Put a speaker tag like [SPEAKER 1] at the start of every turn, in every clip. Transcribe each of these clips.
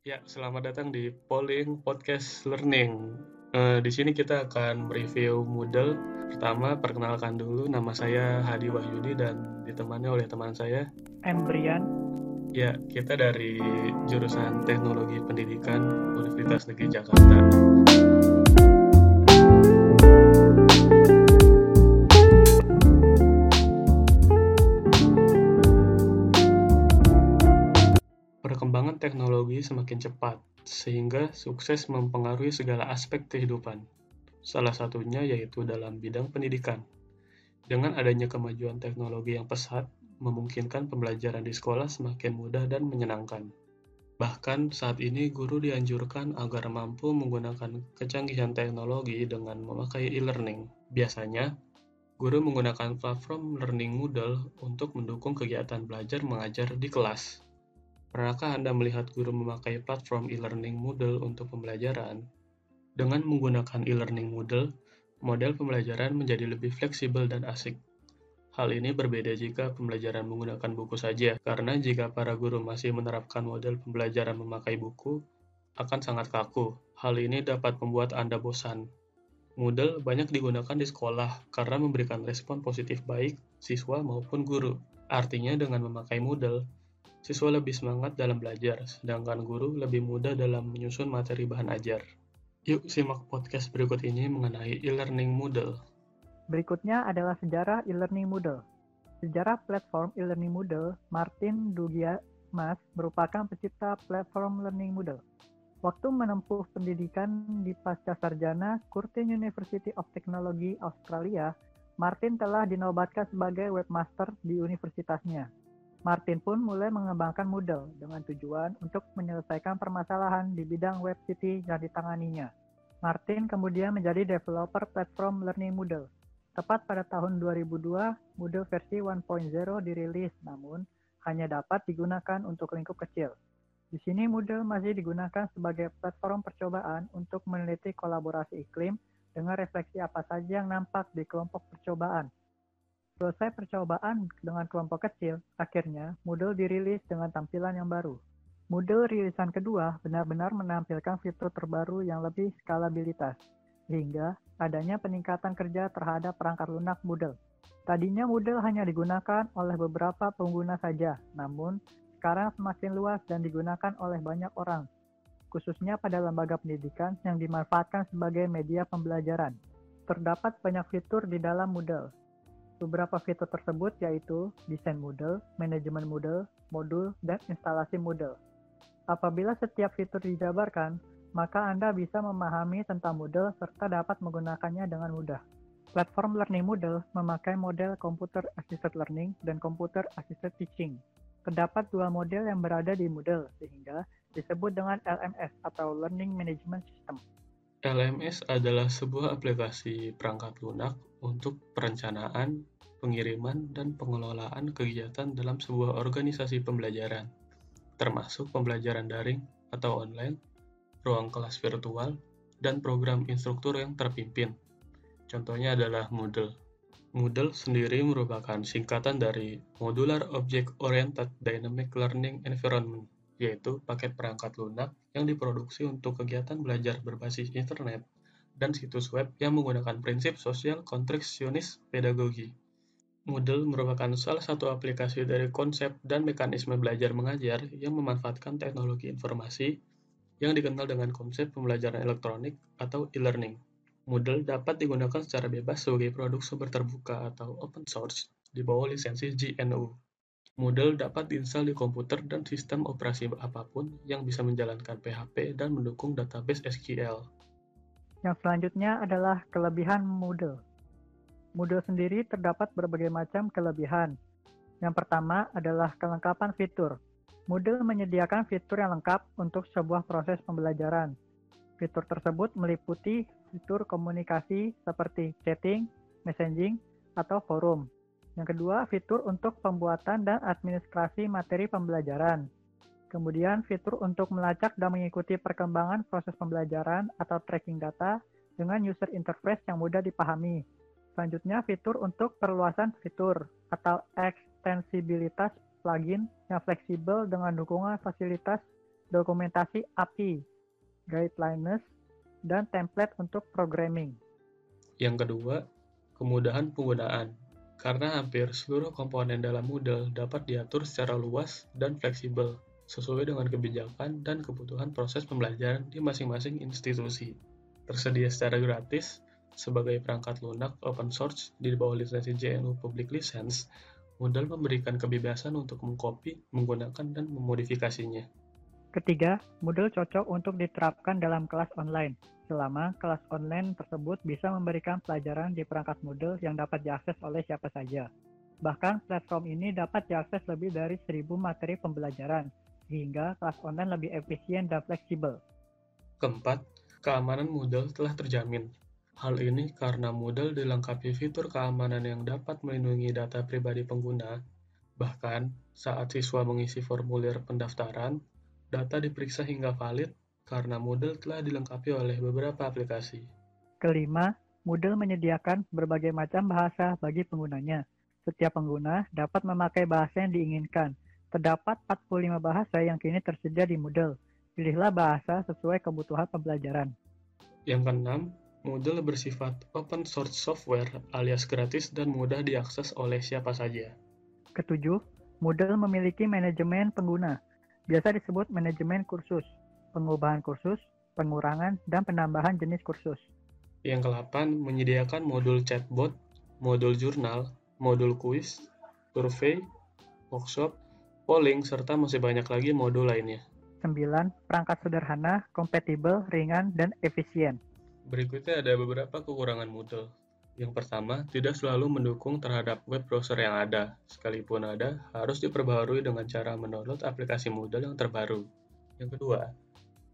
[SPEAKER 1] Ya, selamat datang di Polling Podcast Learning. Uh, di sini kita akan mereview Moodle. Pertama, perkenalkan dulu nama saya Hadi Wahyudi dan ditemani oleh teman saya
[SPEAKER 2] Embrian.
[SPEAKER 1] Ya, kita dari jurusan Teknologi Pendidikan Universitas Negeri Jakarta. Semakin cepat, sehingga sukses mempengaruhi segala aspek kehidupan. Salah satunya yaitu dalam bidang pendidikan. Dengan adanya kemajuan teknologi yang pesat, memungkinkan pembelajaran di sekolah semakin mudah dan menyenangkan. Bahkan saat ini guru dianjurkan agar mampu menggunakan kecanggihan teknologi dengan memakai e-learning. Biasanya, guru menggunakan platform learning Moodle untuk mendukung kegiatan belajar mengajar di kelas. Pernahkah Anda melihat guru memakai platform e-learning Moodle untuk pembelajaran? Dengan menggunakan e-learning Moodle, model pembelajaran menjadi lebih fleksibel dan asik. Hal ini berbeda jika pembelajaran menggunakan buku saja, karena jika para guru masih menerapkan model pembelajaran memakai buku, akan sangat kaku. Hal ini dapat membuat Anda bosan. Moodle banyak digunakan di sekolah karena memberikan respon positif baik siswa maupun guru. Artinya dengan memakai Moodle, Siswa lebih semangat dalam belajar, sedangkan guru lebih mudah dalam menyusun materi bahan ajar. Yuk simak podcast berikut ini mengenai e-learning Moodle.
[SPEAKER 2] Berikutnya adalah sejarah e-learning Moodle. Sejarah platform e-learning Moodle, Martin Dugia Mas merupakan pencipta platform learning Moodle. Waktu menempuh pendidikan di pasca sarjana Curtin University of Technology Australia, Martin telah dinobatkan sebagai webmaster di universitasnya. Martin pun mulai mengembangkan Moodle dengan tujuan untuk menyelesaikan permasalahan di bidang web city yang ditanganinya. Martin kemudian menjadi developer platform Learning Moodle. Tepat pada tahun 2002, Moodle versi 1.0 dirilis, namun hanya dapat digunakan untuk lingkup kecil. Di sini Moodle masih digunakan sebagai platform percobaan untuk meneliti kolaborasi iklim dengan refleksi apa saja yang nampak di kelompok percobaan Selesai percobaan dengan kelompok kecil, akhirnya Moodle dirilis dengan tampilan yang baru. Moodle rilisan kedua benar-benar menampilkan fitur terbaru yang lebih skalabilitas, sehingga adanya peningkatan kerja terhadap perangkat lunak Moodle. Tadinya Moodle hanya digunakan oleh beberapa pengguna saja, namun sekarang semakin luas dan digunakan oleh banyak orang, khususnya pada lembaga pendidikan yang dimanfaatkan sebagai media pembelajaran. Terdapat banyak fitur di dalam Moodle, Beberapa fitur tersebut yaitu desain Moodle, manajemen Moodle, modul, dan instalasi Moodle. Apabila setiap fitur dijabarkan, maka Anda bisa memahami tentang Moodle serta dapat menggunakannya dengan mudah. Platform Learning Moodle memakai model Computer Assisted Learning dan Computer Assisted Teaching. Terdapat dua model yang berada di Moodle, sehingga disebut dengan LMS atau Learning Management System.
[SPEAKER 1] LMS adalah sebuah aplikasi perangkat lunak untuk perencanaan, pengiriman, dan pengelolaan kegiatan dalam sebuah organisasi pembelajaran, termasuk pembelajaran daring atau online, ruang kelas virtual, dan program instruktur yang terpimpin. Contohnya adalah Moodle. Moodle sendiri merupakan singkatan dari Modular Object Oriented Dynamic Learning Environment yaitu paket perangkat lunak yang diproduksi untuk kegiatan belajar berbasis internet dan situs web yang menggunakan prinsip sosial kontraksionis pedagogi. Moodle merupakan salah satu aplikasi dari konsep dan mekanisme belajar mengajar yang memanfaatkan teknologi informasi yang dikenal dengan konsep pembelajaran elektronik atau e-learning. Moodle dapat digunakan secara bebas sebagai produk sumber terbuka atau open source di bawah lisensi GNU. Moodle dapat diinstal di komputer dan sistem operasi apa pun yang bisa menjalankan PHP dan mendukung database SQL.
[SPEAKER 2] Yang selanjutnya adalah kelebihan Moodle. Moodle sendiri terdapat berbagai macam kelebihan. Yang pertama adalah kelengkapan fitur. Moodle menyediakan fitur yang lengkap untuk sebuah proses pembelajaran. Fitur tersebut meliputi fitur komunikasi seperti chatting, messaging, atau forum. Yang kedua, fitur untuk pembuatan dan administrasi materi pembelajaran. Kemudian, fitur untuk melacak dan mengikuti perkembangan proses pembelajaran atau tracking data dengan user interface yang mudah dipahami. Selanjutnya, fitur untuk perluasan fitur atau ekstensibilitas plugin yang fleksibel dengan dukungan fasilitas dokumentasi API, guidelines, dan template untuk programming.
[SPEAKER 1] Yang kedua, kemudahan penggunaan. Karena hampir seluruh komponen dalam Moodle dapat diatur secara luas dan fleksibel, sesuai dengan kebijakan dan kebutuhan proses pembelajaran di masing-masing institusi. Tersedia secara gratis sebagai perangkat lunak open source di bawah lisensi GNU Public License, Moodle memberikan kebebasan untuk mengcopy, menggunakan, dan memodifikasinya.
[SPEAKER 2] Ketiga, Moodle cocok untuk diterapkan dalam kelas online, selama kelas online tersebut bisa memberikan pelajaran di perangkat Moodle yang dapat diakses oleh siapa saja. Bahkan platform ini dapat diakses lebih dari 1000 materi pembelajaran, sehingga kelas online lebih efisien dan fleksibel.
[SPEAKER 1] Keempat, keamanan Moodle telah terjamin. Hal ini karena Moodle dilengkapi fitur keamanan yang dapat melindungi data pribadi pengguna. Bahkan, saat siswa mengisi formulir pendaftaran, data diperiksa hingga valid karena Moodle telah dilengkapi oleh beberapa aplikasi.
[SPEAKER 2] Kelima, Moodle menyediakan berbagai macam bahasa bagi penggunanya. Setiap pengguna dapat memakai bahasa yang diinginkan. Terdapat 45 bahasa yang kini tersedia di Moodle. Pilihlah bahasa sesuai kebutuhan pembelajaran.
[SPEAKER 1] Yang keenam, Moodle bersifat open source software alias gratis dan mudah diakses oleh siapa saja.
[SPEAKER 2] Ketujuh, Moodle memiliki manajemen pengguna, biasa disebut manajemen kursus pengubahan kursus, pengurangan, dan penambahan jenis kursus.
[SPEAKER 1] Yang ke-8 menyediakan modul chatbot, modul jurnal, modul kuis, survei, workshop, polling, serta masih banyak lagi modul lainnya.
[SPEAKER 2] 9. Perangkat sederhana, kompatibel, ringan, dan efisien.
[SPEAKER 1] Berikutnya ada beberapa kekurangan Moodle. Yang pertama, tidak selalu mendukung terhadap web browser yang ada. Sekalipun ada, harus diperbaharui dengan cara mendownload aplikasi Moodle yang terbaru. Yang kedua,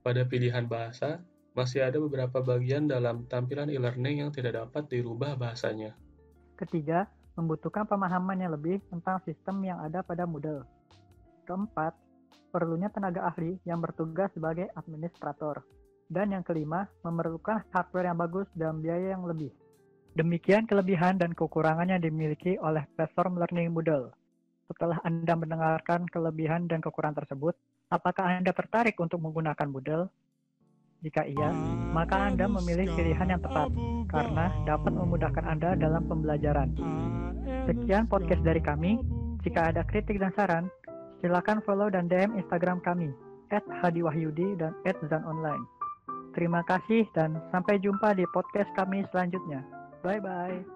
[SPEAKER 1] pada pilihan bahasa, masih ada beberapa bagian dalam tampilan e-learning yang tidak dapat dirubah bahasanya.
[SPEAKER 2] Ketiga, membutuhkan pemahaman yang lebih tentang sistem yang ada pada Moodle. Keempat, perlunya tenaga ahli yang bertugas sebagai administrator. Dan yang kelima, memerlukan hardware yang bagus dan biaya yang lebih. Demikian kelebihan dan kekurangan yang dimiliki oleh platform Learning Moodle. Setelah Anda mendengarkan kelebihan dan kekurangan tersebut, Apakah Anda tertarik untuk menggunakan Moodle? Jika iya, maka Anda memilih pilihan yang tepat karena dapat memudahkan Anda dalam pembelajaran. Sekian podcast dari kami. Jika ada kritik dan saran, silakan follow dan DM Instagram kami @hadiwahyudi dan @zanonline. Terima kasih dan sampai jumpa di podcast kami selanjutnya. Bye bye.